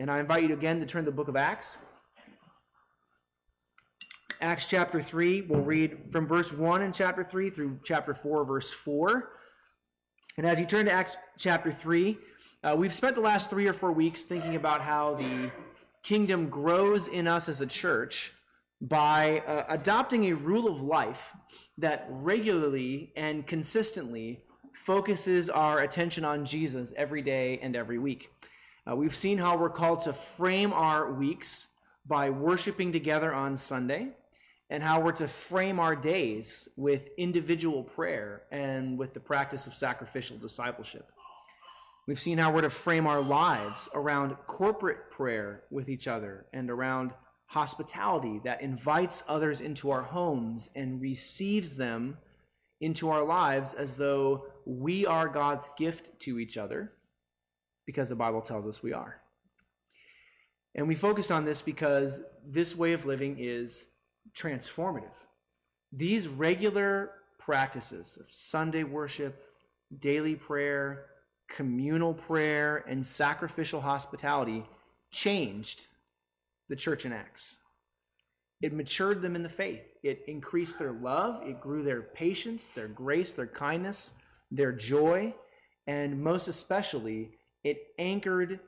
And I invite you again to turn to the book of Acts. Acts chapter 3, we'll read from verse 1 in chapter 3 through chapter 4, verse 4. And as you turn to Acts chapter 3, uh, we've spent the last three or four weeks thinking about how the kingdom grows in us as a church by uh, adopting a rule of life that regularly and consistently focuses our attention on Jesus every day and every week. Uh, we've seen how we're called to frame our weeks by worshiping together on Sunday, and how we're to frame our days with individual prayer and with the practice of sacrificial discipleship. We've seen how we're to frame our lives around corporate prayer with each other and around hospitality that invites others into our homes and receives them into our lives as though we are God's gift to each other because the Bible tells us we are. And we focus on this because this way of living is transformative. These regular practices of Sunday worship, daily prayer, communal prayer, and sacrificial hospitality changed the church in Acts. It matured them in the faith. It increased their love. It grew their patience, their grace, their kindness, their joy, and most especially, it anchored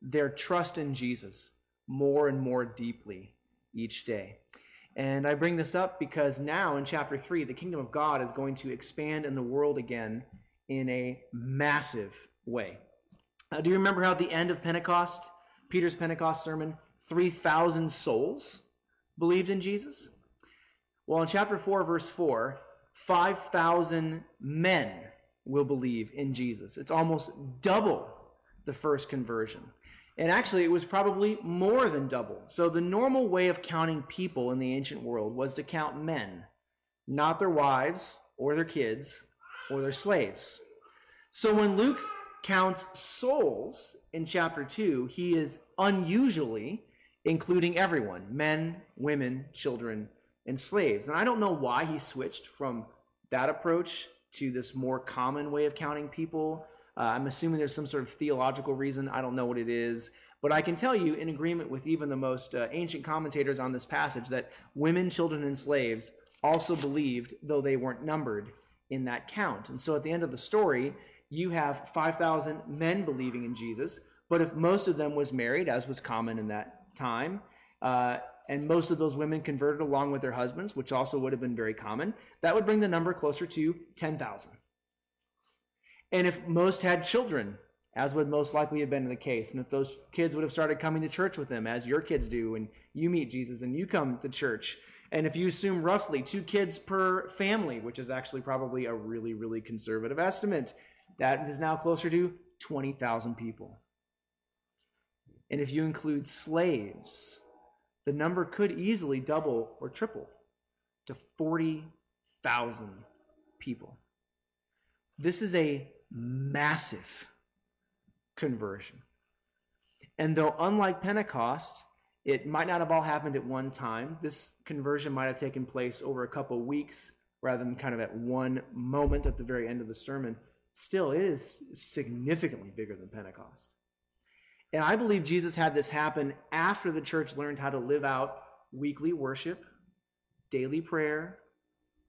their trust in Jesus more and more deeply each day. And I bring this up because now in chapter 3, the kingdom of God is going to expand in the world again in a massive way. Uh, do you remember how at the end of Pentecost, Peter's Pentecost sermon, 3,000 souls believed in Jesus? Well, in chapter 4, verse 4, 5,000 men will believe in Jesus. It's almost double the first conversion. And actually, it was probably more than double. So the normal way of counting people in the ancient world was to count men, not their wives or their kids or their slaves. So when Luke counts souls in chapter 2, he is unusually including everyone men, women, children, and slaves. And I don't know why he switched from that approach to this more common way of counting people uh, I'm assuming there's some sort of theological reason. I don't know what it is. But I can tell you, in agreement with even the most uh, ancient commentators on this passage, that women, children, and slaves also believed, though they weren't numbered in that count. And so at the end of the story, you have 5,000 men believing in Jesus. But if most of them was married, as was common in that time, uh, and most of those women converted along with their husbands, which also would have been very common, that would bring the number closer to 10,000. And if most had children, as would most likely have been the case, and if those kids would have started coming to church with them, as your kids do, and you meet Jesus and you come to church, and if you assume roughly two kids per family, which is actually probably a really, really conservative estimate, that is now closer to 20,000 people. And if you include slaves, the number could easily double or triple to 40,000 people. This is a massive conversion. And though, unlike Pentecost, it might not have all happened at one time, this conversion might have taken place over a couple weeks rather than kind of at one moment at the very end of the sermon. Still, it is significantly bigger than Pentecost. And I believe Jesus had this happen after the church learned how to live out weekly worship, daily prayer,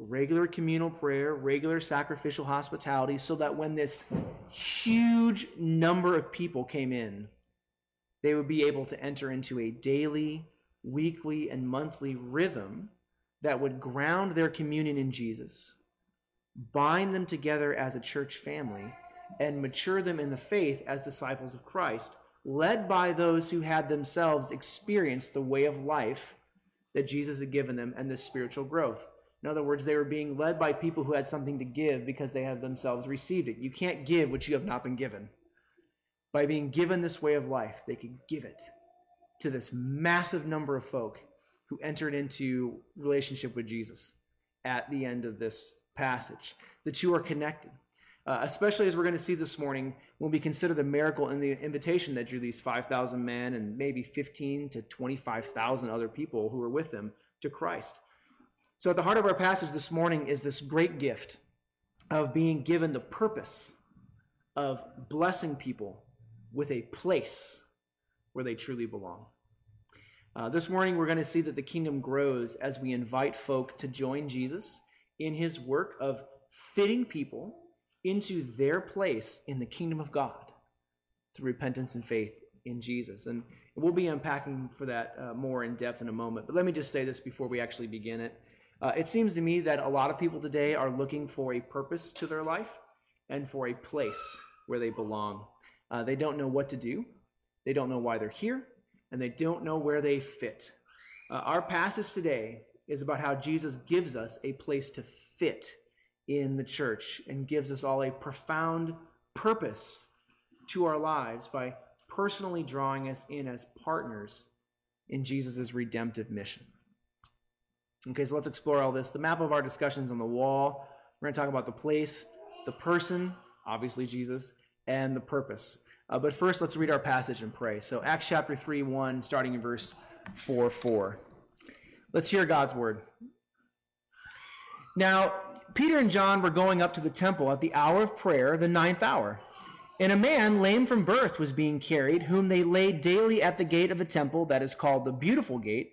regular communal prayer, regular sacrificial hospitality, so that when this huge number of people came in, they would be able to enter into a daily, weekly, and monthly rhythm that would ground their communion in Jesus, bind them together as a church family, and mature them in the faith as disciples of Christ, led by those who had themselves experienced the way of life that Jesus had given them and this spiritual growth. In other words, they were being led by people who had something to give because they have themselves received it. You can't give what you have not been given. By being given this way of life, they could give it to this massive number of folk who entered into relationship with Jesus at the end of this passage. The two are connected. Uh, especially as we're going to see this morning when we consider the miracle and the invitation that drew these 5,000 men and maybe 15 to 25,000 other people who were with them to Christ. So, at the heart of our passage this morning is this great gift of being given the purpose of blessing people with a place where they truly belong. Uh, this morning, we're going to see that the kingdom grows as we invite folk to join Jesus in his work of fitting people into their place in the kingdom of God through repentance and faith in Jesus. And we'll be unpacking for that uh, more in depth in a moment. But let me just say this before we actually begin it. Uh, it seems to me that a lot of people today are looking for a purpose to their life and for a place where they belong. Uh, they don't know what to do, they don't know why they're here, and they don't know where they fit. Uh, our passage today is about how Jesus gives us a place to fit in the church and gives us all a profound purpose to our lives by personally drawing us in as partners in Jesus' redemptive mission. Okay, so let's explore all this. The map of our discussions on the wall. We're going to talk about the place, the person, obviously Jesus, and the purpose. Uh, but first, let's read our passage and pray. So, Acts chapter 3, 1, starting in verse 4 4. Let's hear God's word. Now, Peter and John were going up to the temple at the hour of prayer, the ninth hour. And a man lame from birth was being carried, whom they laid daily at the gate of the temple that is called the Beautiful Gate,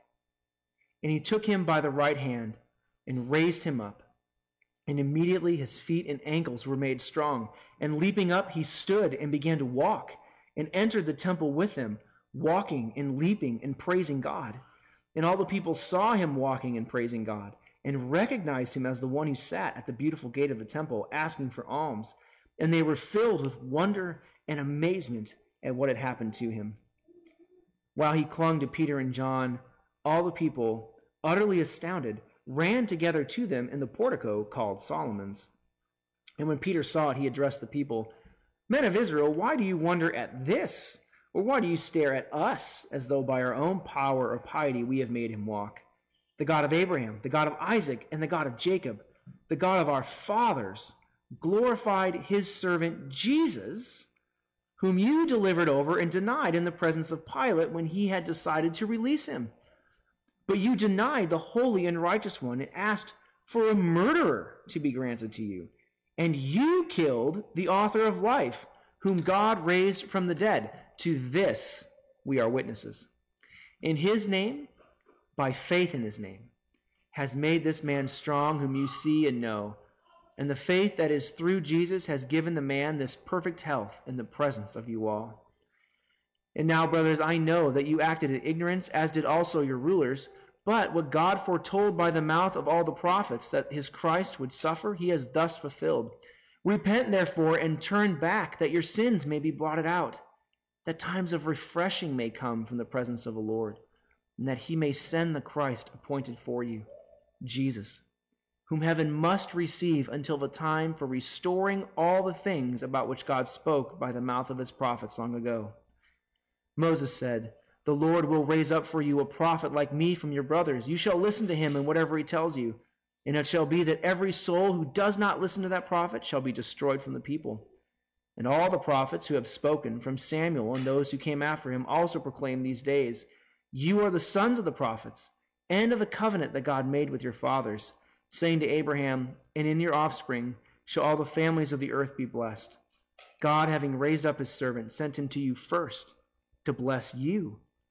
And he took him by the right hand and raised him up. And immediately his feet and ankles were made strong. And leaping up, he stood and began to walk and entered the temple with them, walking and leaping and praising God. And all the people saw him walking and praising God and recognized him as the one who sat at the beautiful gate of the temple asking for alms. And they were filled with wonder and amazement at what had happened to him. While he clung to Peter and John, all the people, utterly astounded, ran together to them in the portico called Solomon's. And when Peter saw it, he addressed the people Men of Israel, why do you wonder at this? Or why do you stare at us as though by our own power or piety we have made him walk? the God of Abraham, the God of Isaac, and the God of Jacob, the God of our fathers, glorified his servant Jesus, whom you delivered over and denied in the presence of Pilate when he had decided to release him. But you denied the holy and righteous one and asked for a murderer to be granted to you. And you killed the author of life, whom God raised from the dead. To this we are witnesses. In his name, by faith in his name, has made this man strong, whom you see and know. And the faith that is through Jesus has given the man this perfect health in the presence of you all. And now, brothers, I know that you acted in ignorance, as did also your rulers. But what God foretold by the mouth of all the prophets that his Christ would suffer, he has thus fulfilled. Repent, therefore, and turn back, that your sins may be blotted out, that times of refreshing may come from the presence of the Lord and that he may send the Christ appointed for you, Jesus, whom heaven must receive until the time for restoring all the things about which God spoke by the mouth of his prophets long ago. Moses said, The Lord will raise up for you a prophet like me from your brothers. You shall listen to him in whatever he tells you. And it shall be that every soul who does not listen to that prophet shall be destroyed from the people. And all the prophets who have spoken, from Samuel and those who came after him, also proclaim these days you are the sons of the prophets and of the covenant that God made with your fathers, saying to Abraham, And in your offspring shall all the families of the earth be blessed. God, having raised up his servant, sent him to you first to bless you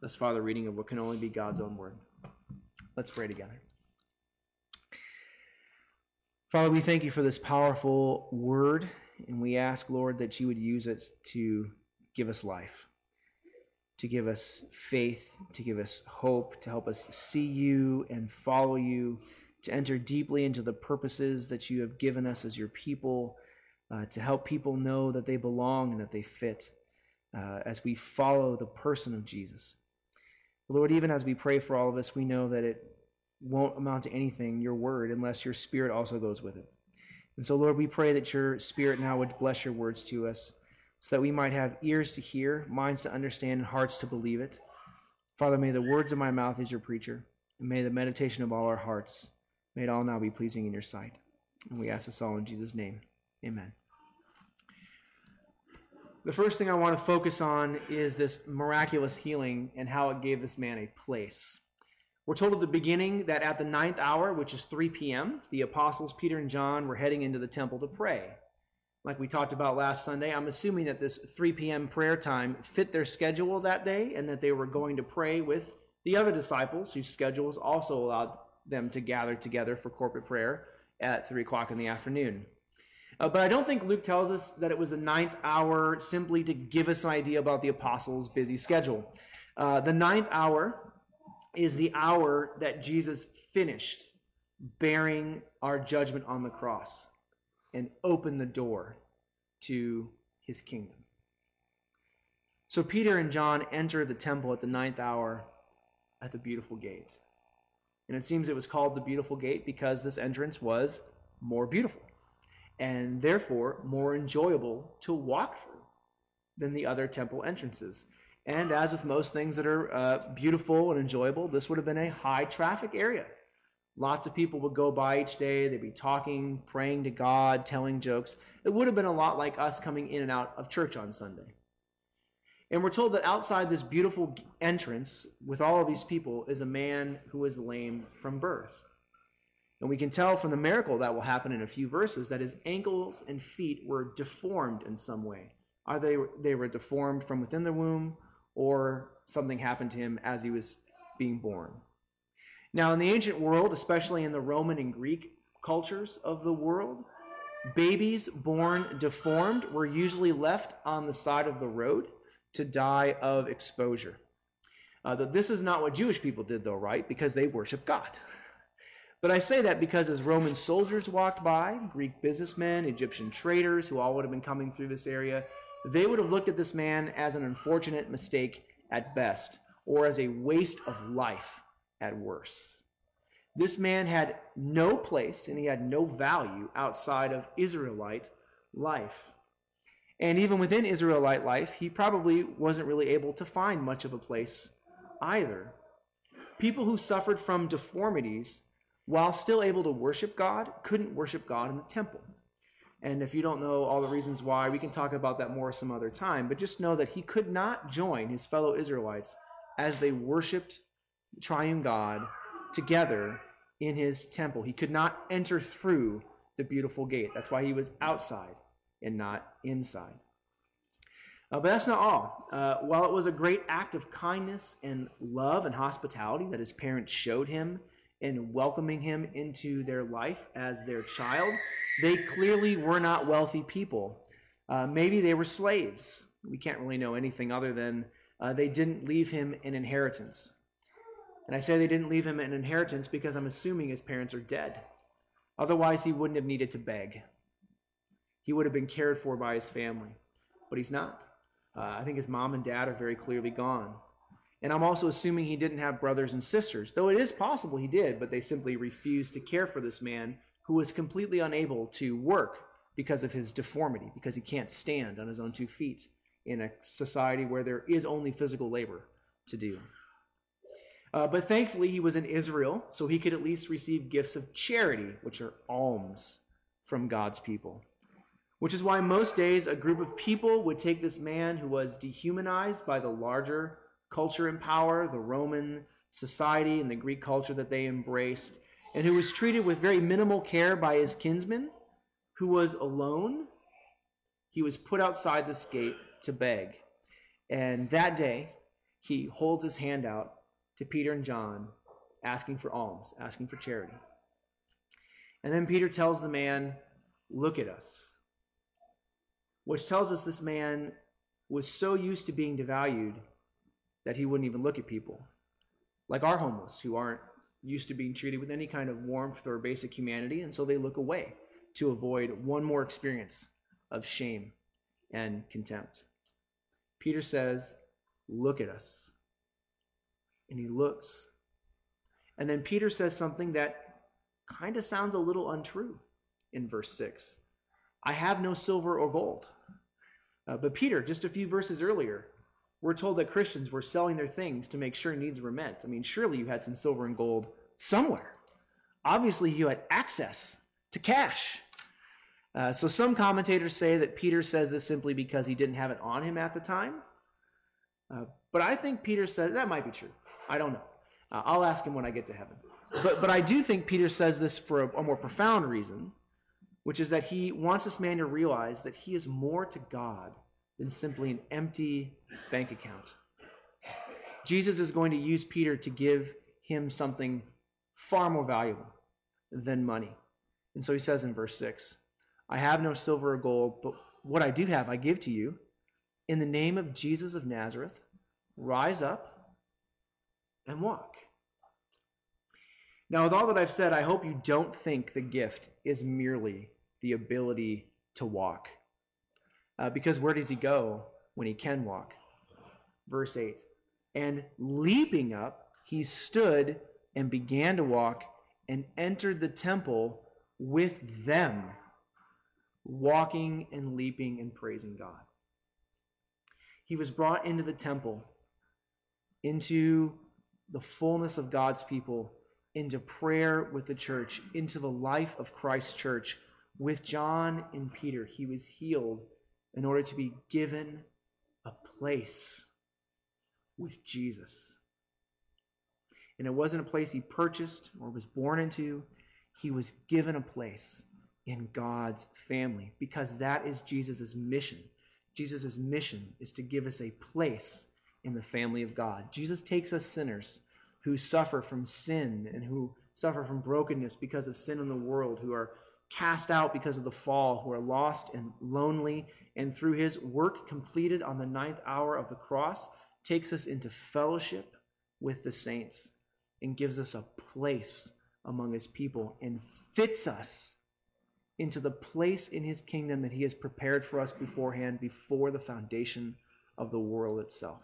Thus far, the reading of what can only be God's own word. Let's pray together. Father, we thank you for this powerful word, and we ask, Lord, that you would use it to give us life. to give us faith, to give us hope, to help us see you and follow you, to enter deeply into the purposes that you have given us as your people, uh, to help people know that they belong and that they fit uh, as we follow the person of Jesus. Lord, even as we pray for all of us, we know that it won't amount to anything, your word, unless your spirit also goes with it. And so, Lord, we pray that your spirit now would bless your words to us so that we might have ears to hear, minds to understand, and hearts to believe it. Father, may the words of my mouth as your preacher, and may the meditation of all our hearts, may it all now be pleasing in your sight. And we ask this all in Jesus' name. Amen. The first thing I want to focus on is this miraculous healing and how it gave this man a place. We're told at the beginning that at the ninth hour, which is 3 p.m., the apostles Peter and John were heading into the temple to pray. Like we talked about last Sunday, I'm assuming that this 3 p.m. prayer time fit their schedule that day and that they were going to pray with the other disciples whose schedules also allowed them to gather together for corporate prayer at 3 o'clock in the afternoon. Uh, but I don't think Luke tells us that it was a ninth hour simply to give us an idea about the apostles' busy schedule. Uh, the ninth hour is the hour that Jesus finished bearing our judgment on the cross and opened the door to his kingdom. So Peter and John enter the temple at the ninth hour at the beautiful gate. And it seems it was called the beautiful gate because this entrance was more beautiful and therefore more enjoyable to walk through than the other temple entrances. And as with most things that are uh, beautiful and enjoyable, this would have been a high traffic area. Lots of people would go by each day. They'd be talking, praying to God, telling jokes. It would have been a lot like us coming in and out of church on Sunday. And we're told that outside this beautiful entrance with all of these people is a man who is lame from birth. And we can tell from the miracle that will happen in a few verses that his ankles and feet were deformed in some way. Either they were deformed from within the womb or something happened to him as he was being born. Now, in the ancient world, especially in the Roman and Greek cultures of the world, babies born deformed were usually left on the side of the road to die of exposure. Uh, this is not what Jewish people did, though, right? Because they worship God. But I say that because as Roman soldiers walked by, Greek businessmen, Egyptian traders who all would have been coming through this area, they would have looked at this man as an unfortunate mistake at best, or as a waste of life at worst. This man had no place and he had no value outside of Israelite life. And even within Israelite life, he probably wasn't really able to find much of a place either. People who suffered from deformities while still able to worship God, couldn't worship God in the temple. And if you don't know all the reasons why, we can talk about that more some other time. But just know that he could not join his fellow Israelites as they worshiped the triune God together in his temple. He could not enter through the beautiful gate. That's why he was outside and not inside. Uh, but that's not all. Uh, while it was a great act of kindness and love and hospitality that his parents showed him and welcoming him into their life as their child, they clearly were not wealthy people. Uh, maybe they were slaves. We can't really know anything other than uh, they didn't leave him an inheritance. And I say they didn't leave him an inheritance because I'm assuming his parents are dead. Otherwise, he wouldn't have needed to beg. He would have been cared for by his family. But he's not. Uh, I think his mom and dad are very clearly gone. And I'm also assuming he didn't have brothers and sisters, though it is possible he did, but they simply refused to care for this man who was completely unable to work because of his deformity, because he can't stand on his own two feet in a society where there is only physical labor to do. Uh, but thankfully, he was in Israel, so he could at least receive gifts of charity, which are alms from God's people. Which is why most days a group of people would take this man who was dehumanized by the larger culture and power, the Roman society and the Greek culture that they embraced, and who was treated with very minimal care by his kinsmen, who was alone. He was put outside this gate to beg. And that day, he holds his hand out to Peter and John, asking for alms, asking for charity. And then Peter tells the man, Look at us. Which tells us this man was so used to being devalued that he wouldn't even look at people, like our homeless who aren't used to being treated with any kind of warmth or basic humanity, and so they look away to avoid one more experience of shame and contempt. Peter says, Look at us. And he looks. And then Peter says something that kind of sounds a little untrue in verse 6 I have no silver or gold. Uh, but Peter, just a few verses earlier, we're told that Christians were selling their things to make sure needs were met. I mean, surely you had some silver and gold somewhere. Obviously, you had access to cash. Uh, so some commentators say that Peter says this simply because he didn't have it on him at the time. Uh, but I think Peter says that might be true. I don't know. Uh, I'll ask him when I get to heaven. But, but I do think Peter says this for a, a more profound reason, which is that he wants this man to realize that he is more to God than simply an empty bank account. Jesus is going to use Peter to give him something far more valuable than money. And so he says in verse 6 I have no silver or gold, but what I do have I give to you. In the name of Jesus of Nazareth, rise up and walk. Now, with all that I've said, I hope you don't think the gift is merely the ability to walk. Uh, because where does he go when he can walk? Verse 8 And leaping up, he stood and began to walk and entered the temple with them, walking and leaping and praising God. He was brought into the temple, into the fullness of God's people, into prayer with the church, into the life of Christ's church. With John and Peter, he was healed in order to be given a place with Jesus. And it wasn't a place he purchased or was born into, he was given a place in God's family because that is Jesus' mission. Jesus' mission is to give us a place in the family of God. Jesus takes us sinners who suffer from sin and who suffer from brokenness because of sin in the world, who are cast out because of the fall, who are lost and lonely, and through his work completed on the ninth hour of the cross, takes us into fellowship with the saints and gives us a place among his people and fits us into the place in his kingdom that he has prepared for us beforehand before the foundation of the world itself.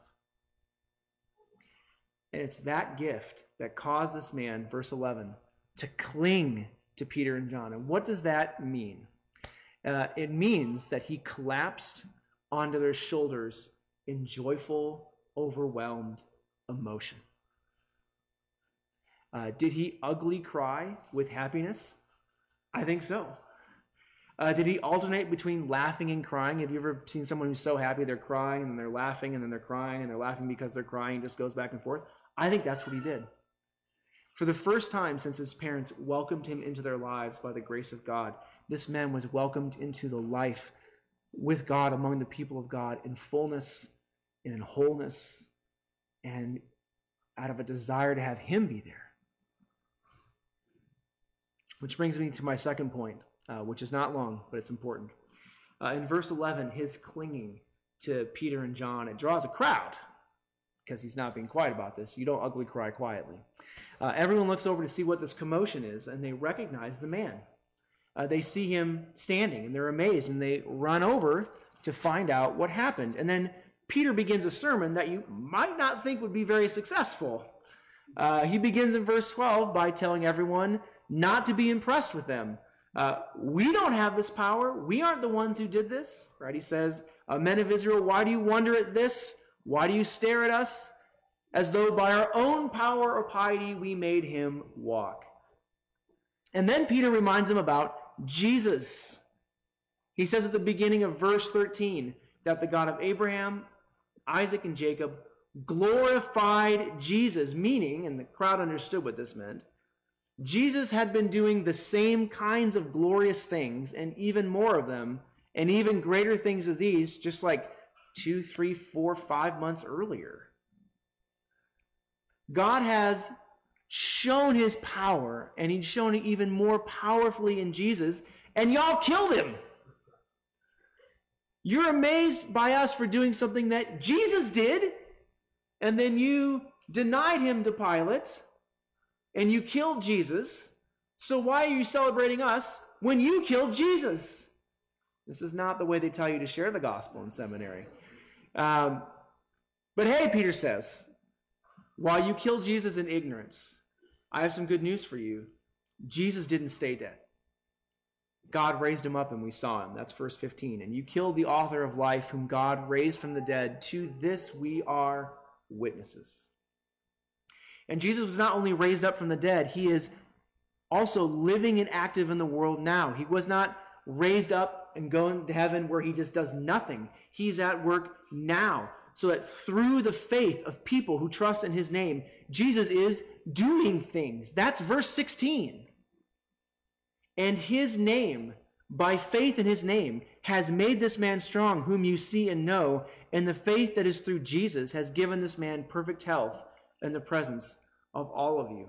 And it's that gift that caused this man, verse 11, to cling to Peter and John. And what does that mean? Uh, it means that he collapsed onto their shoulders in joyful, overwhelmed emotion. Uh, did he ugly cry with happiness? I think so. Uh, did he alternate between laughing and crying? Have you ever seen someone who's so happy they're crying and they're laughing and then they're crying and they're laughing because they're crying, just goes back and forth? I think that's what he did. For the first time since his parents welcomed him into their lives by the grace of God, this man was welcomed into the life with God among the people of God in fullness and in wholeness and out of a desire to have him be there. Which brings me to my second point, uh, which is not long, but it's important. Uh, in verse 11, his clinging to Peter and John, it draws a crowd because he's not being quiet about this. You don't ugly cry quietly. Uh, everyone looks over to see what this commotion is, and they recognize the man. Uh, they see him standing, and they're amazed, and they run over to find out what happened. And then Peter begins a sermon that you might not think would be very successful. Uh, he begins in verse 12 by telling everyone not to be impressed with them. Uh, we don't have this power. We aren't the ones who did this, right? He says, uh, Men of Israel, why do you wonder at this? Why do you stare at us as though by our own power or piety we made him walk? And then Peter reminds them about Jesus. He says at the beginning of verse 13 that the God of Abraham, Isaac, and Jacob glorified Jesus, meaning, and the crowd understood what this meant, Jesus had been doing the same kinds of glorious things and even more of them, and even greater things of these, just like two, three, four, five months earlier. God has shown his power, and he'd shown it even more powerfully in Jesus, and y'all killed him. You're amazed by us for doing something that Jesus did, and then you denied him to Pilate, and you killed Jesus. So why are you celebrating us when you killed Jesus? This is not the way they tell you to share the gospel in seminary. Um, but hey, Peter says, while you killed Jesus in ignorance, I have some good news for you. Jesus didn't stay dead. God raised him up and we saw him. That's verse 15. And you killed the author of life, whom God raised from the dead. To this we are witnesses. And Jesus was not only raised up from the dead, he is also living and active in the world now. He was not raised up and going to heaven where he just does nothing. He's at work now. So that through the faith of people who trust in his name, Jesus is doing things. That's verse 16. And his name, by faith in his name, has made this man strong, whom you see and know. And the faith that is through Jesus has given this man perfect health in the presence of all of you.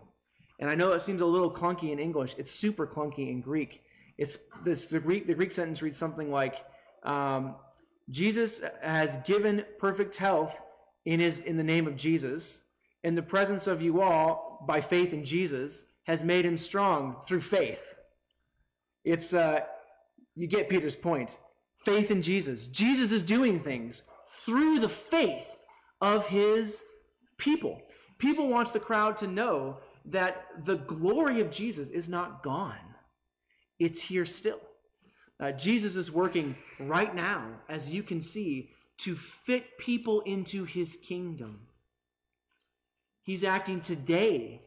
And I know it seems a little clunky in English. It's super clunky in Greek. It's this the Greek the Greek sentence reads something like um, Jesus has given perfect health in his in the name of Jesus, in the presence of you all by faith in Jesus has made him strong through faith. It's uh, you get Peter's point. Faith in Jesus. Jesus is doing things through the faith of his people. People wants the crowd to know that the glory of Jesus is not gone. It's here still. Uh, Jesus is working right now, as you can see, to fit people into his kingdom. He's acting today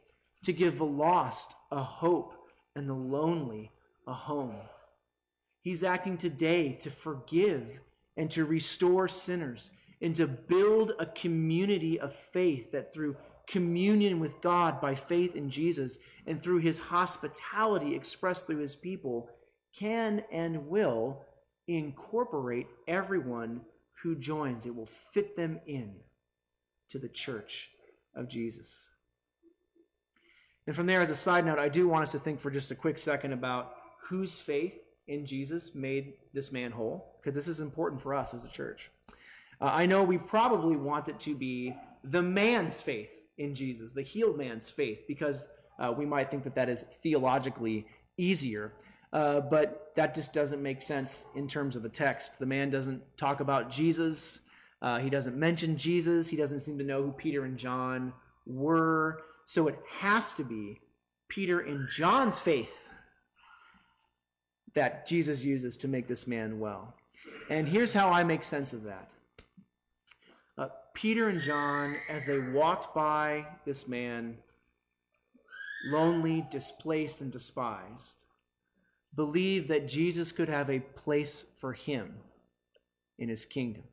to give the lost a hope and the lonely a home. He's acting today to forgive and to restore sinners and to build a community of faith that through communion with God by faith in Jesus and through his hospitality expressed through his people can and will incorporate everyone who joins. It will fit them in to the church of Jesus. And from there, as a side note, I do want us to think for just a quick second about whose faith in Jesus made this man whole, because this is important for us as a church. Uh, I know we probably want it to be the man's faith in Jesus, the healed man's faith, because uh, we might think that that is theologically easier. Uh, but that just doesn't make sense in terms of the text. The man doesn't talk about Jesus. Uh, he doesn't mention Jesus. He doesn't seem to know who Peter and John were. So it has to be Peter and John's faith that Jesus uses to make this man well. And here's how I make sense of that. Uh, Peter and John, as they walked by this man, lonely, displaced, and despised, believed that Jesus could have a place for him in his kingdom.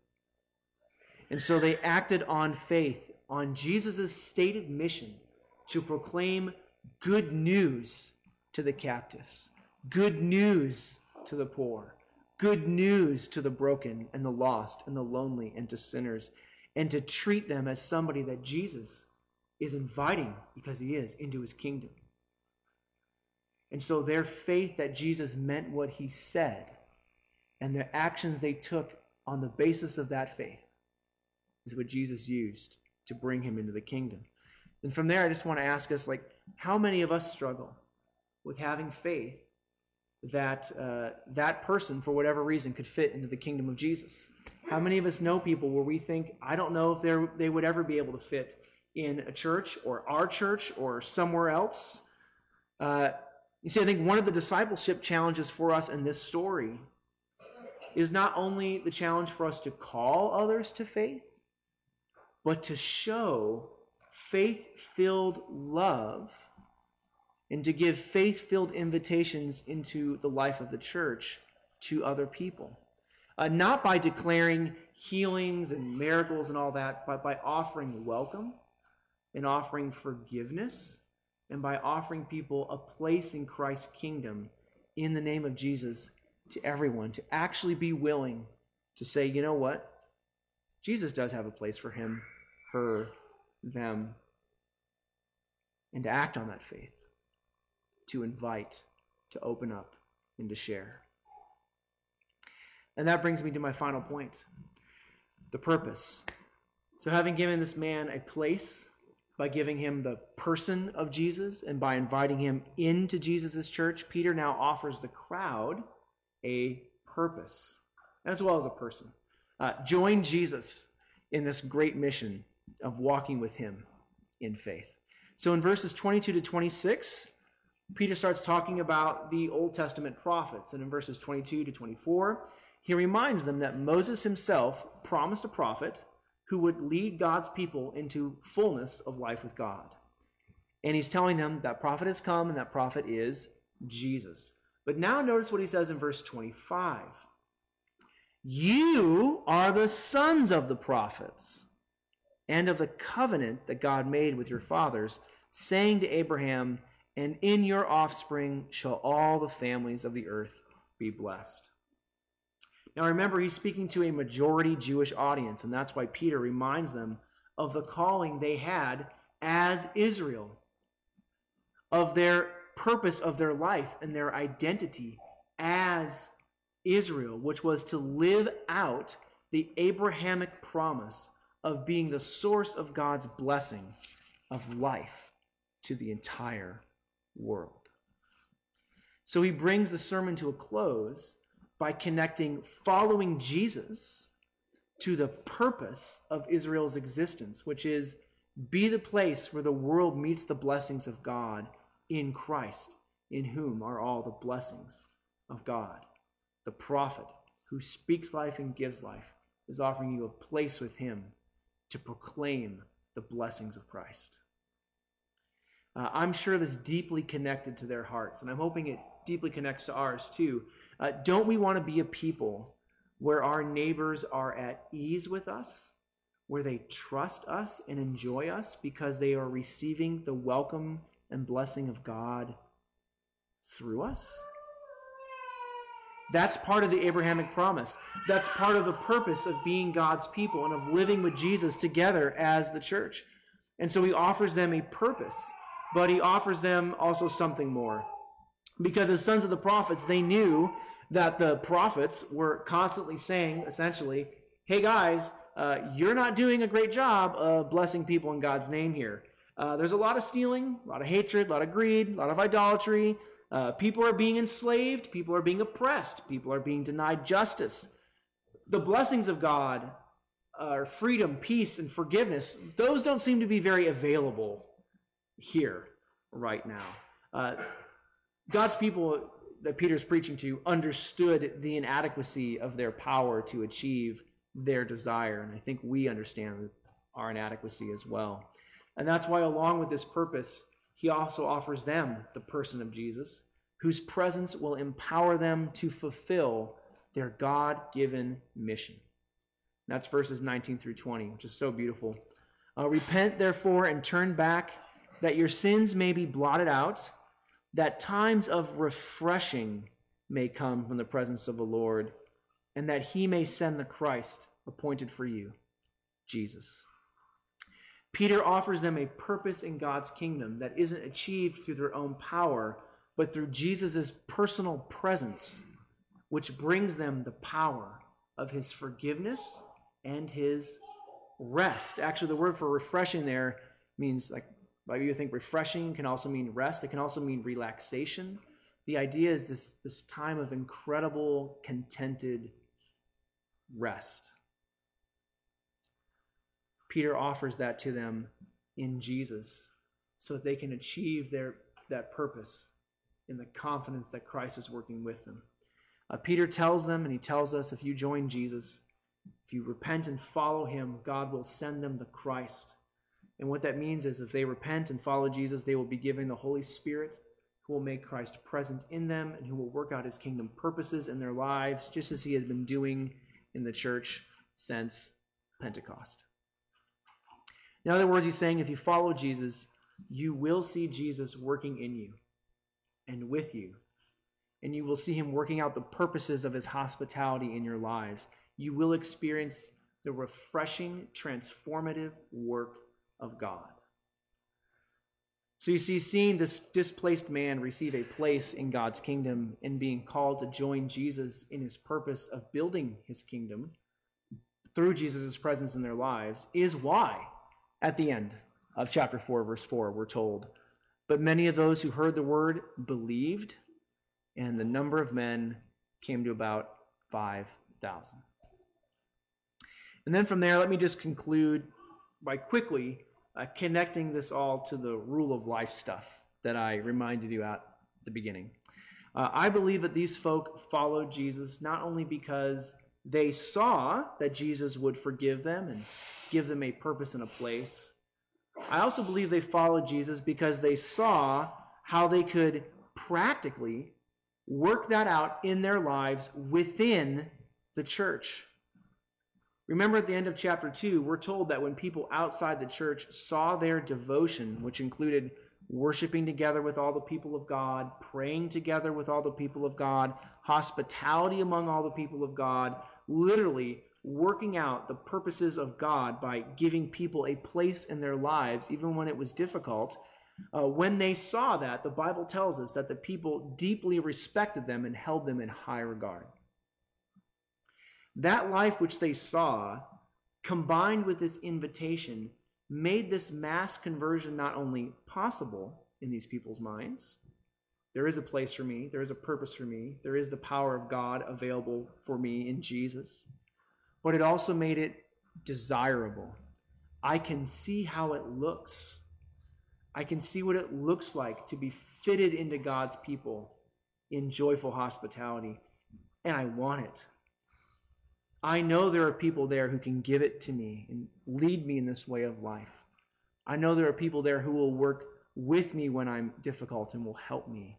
And so they acted on faith, on Jesus' stated mission to proclaim good news to the captives, good news to the poor, good news to the broken and the lost and the lonely and to sinners, and to treat them as somebody that Jesus is inviting, because he is, into his kingdom. And so their faith that Jesus meant what he said and their actions they took on the basis of that faith is what Jesus used to bring him into the kingdom. And from there, I just want to ask us, like, how many of us struggle with having faith that uh, that person, for whatever reason, could fit into the kingdom of Jesus? How many of us know people where we think, I don't know if they would ever be able to fit in a church or our church or somewhere else? Uh, you see, I think one of the discipleship challenges for us in this story is not only the challenge for us to call others to faith, but to show faith filled love and to give faith filled invitations into the life of the church to other people. Uh, not by declaring healings and miracles and all that, but by offering welcome and offering forgiveness and by offering people a place in Christ's kingdom in the name of Jesus to everyone, to actually be willing to say, you know what? Jesus does have a place for him, her, them, and to act on that faith, to invite, to open up, and to share. And that brings me to my final point the purpose So, having given this man a place by giving him the person of Jesus and by inviting him into Jesus' church, Peter now offers the crowd a purpose as well as a person. Uh, join Jesus in this great mission of walking with him in faith. So in verses 22 to 26, Peter starts talking about the Old Testament prophets. And in verses 22 to 24, he reminds them that Moses himself promised a prophet who would lead God's people into fullness of life with God. And he's telling them that prophet has come and that prophet is Jesus. But now notice what he says in verse 25 You are the sons of the prophets and of the covenant that God made with your fathers, saying to Abraham, And in your offspring shall all the families of the earth be blessed. Now remember, he's speaking to a majority Jewish audience, and that's why Peter reminds them of the calling they had as Israel, of their purpose of their life and their identity as Israel, which was to live out the Abrahamic promise of being the source of God's blessing of life to the entire world. So he brings the sermon to a close by connecting following Jesus to the purpose of Israel's existence, which is be the place where the world meets the blessings of God in Christ, in whom are all the blessings of God. The prophet who speaks life and gives life is offering you a place with him to proclaim the blessings of Christ. Uh, I'm sure this deeply connected to their hearts, and I'm hoping it deeply connects to ours too. Uh, don't we want to be a people where our neighbors are at ease with us, where they trust us and enjoy us because they are receiving the welcome and blessing of God through us? That's part of the Abrahamic promise. That's part of the purpose of being God's people and of living with Jesus together as the church. And so he offers them a purpose, but he offers them also something more. Because as sons of the prophets, they knew that the prophets were constantly saying, essentially, hey guys, uh, you're not doing a great job of blessing people in God's name here. Uh, there's a lot of stealing, a lot of hatred, a lot of greed, a lot of idolatry. Uh, people are being enslaved, people are being oppressed, people are being denied justice. The blessings of God are freedom, peace, and forgiveness. Those don't seem to be very available here right now. Uh, God's people that Peter's preaching to understood the inadequacy of their power to achieve their desire. And I think we understand our inadequacy as well. And that's why, along with this purpose, he also offers them the person of Jesus, whose presence will empower them to fulfill their God given mission. And that's verses 19 through 20, which is so beautiful. Uh, Repent, therefore, and turn back, that your sins may be blotted out that times of refreshing may come from the presence of the Lord, and that he may send the Christ appointed for you, Jesus. Peter offers them a purpose in God's kingdom that isn't achieved through their own power, but through Jesus' personal presence, which brings them the power of his forgiveness and his rest. Actually, the word for refreshing there means like Maybe you think refreshing can also mean rest. It can also mean relaxation. The idea is this, this time of incredible, contented rest. Peter offers that to them in Jesus so that they can achieve their, that purpose in the confidence that Christ is working with them. Uh, Peter tells them, and he tells us if you join Jesus, if you repent and follow him, God will send them the Christ and what that means is if they repent and follow Jesus, they will be given the Holy Spirit who will make Christ present in them and who will work out his kingdom purposes in their lives, just as he has been doing in the church since Pentecost. In other words, he's saying if you follow Jesus, you will see Jesus working in you and with you. And you will see him working out the purposes of his hospitality in your lives. You will experience the refreshing, transformative work of God. So you see, seeing this displaced man receive a place in God's kingdom and being called to join Jesus in his purpose of building his kingdom through Jesus' presence in their lives is why, at the end of chapter 4, verse 4, we're told, But many of those who heard the word believed, and the number of men came to about 5,000. And then from there, let me just conclude by quickly uh, connecting this all to the rule of life stuff that I reminded you at the beginning. Uh, I believe that these folk followed Jesus not only because they saw that Jesus would forgive them and give them a purpose and a place. I also believe they followed Jesus because they saw how they could practically work that out in their lives within the church. Remember at the end of chapter 2, we're told that when people outside the church saw their devotion, which included worshiping together with all the people of God, praying together with all the people of God, hospitality among all the people of God, literally working out the purposes of God by giving people a place in their lives, even when it was difficult. Uh, when they saw that, the Bible tells us that the people deeply respected them and held them in high regard. That life which they saw, combined with this invitation, made this mass conversion not only possible in these people's minds, there is a place for me, there is a purpose for me, there is the power of God available for me in Jesus, but it also made it desirable. I can see how it looks. I can see what it looks like to be fitted into God's people in joyful hospitality, and I want it. I know there are people there who can give it to me and lead me in this way of life. I know there are people there who will work with me when I'm difficult and will help me.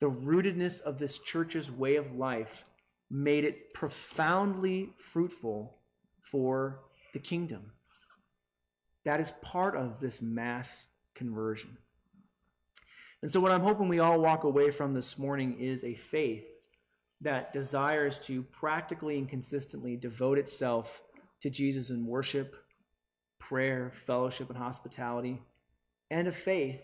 The rootedness of this church's way of life made it profoundly fruitful for the kingdom. That is part of this mass conversion. And so, what I'm hoping we all walk away from this morning is a faith that desires to practically and consistently devote itself to Jesus in worship, prayer, fellowship, and hospitality, and a faith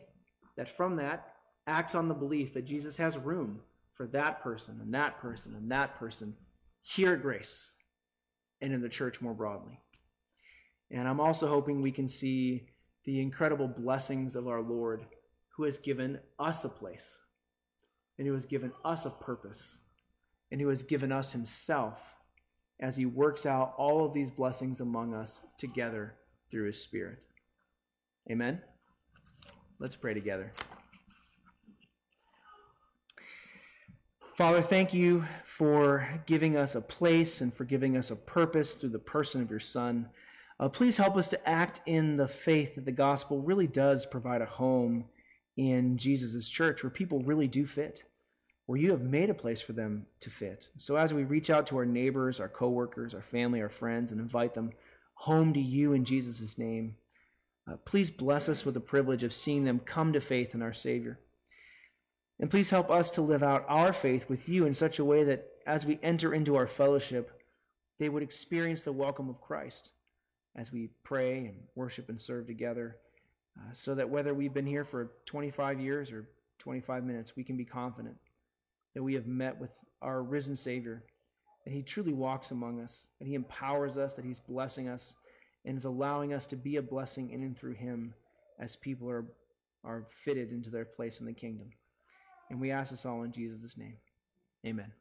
that from that acts on the belief that Jesus has room for that person and that person and that person here at Grace and in the church more broadly. And I'm also hoping we can see the incredible blessings of our Lord who has given us a place and who has given us a purpose and who has given us himself as he works out all of these blessings among us together through his Spirit. Amen? Let's pray together. Father, thank you for giving us a place and for giving us a purpose through the person of your Son. Uh, please help us to act in the faith that the gospel really does provide a home in Jesus' church where people really do fit where you have made a place for them to fit. So as we reach out to our neighbors, our coworkers, our family, our friends, and invite them home to you in Jesus' name, uh, please bless us with the privilege of seeing them come to faith in our Savior. And please help us to live out our faith with you in such a way that as we enter into our fellowship, they would experience the welcome of Christ as we pray and worship and serve together, uh, so that whether we've been here for 25 years or 25 minutes, we can be confident that we have met with our risen Savior, that He truly walks among us, that He empowers us, that He's blessing us, and is allowing us to be a blessing in and through Him as people are, are fitted into their place in the kingdom. And we ask this all in Jesus' name. Amen.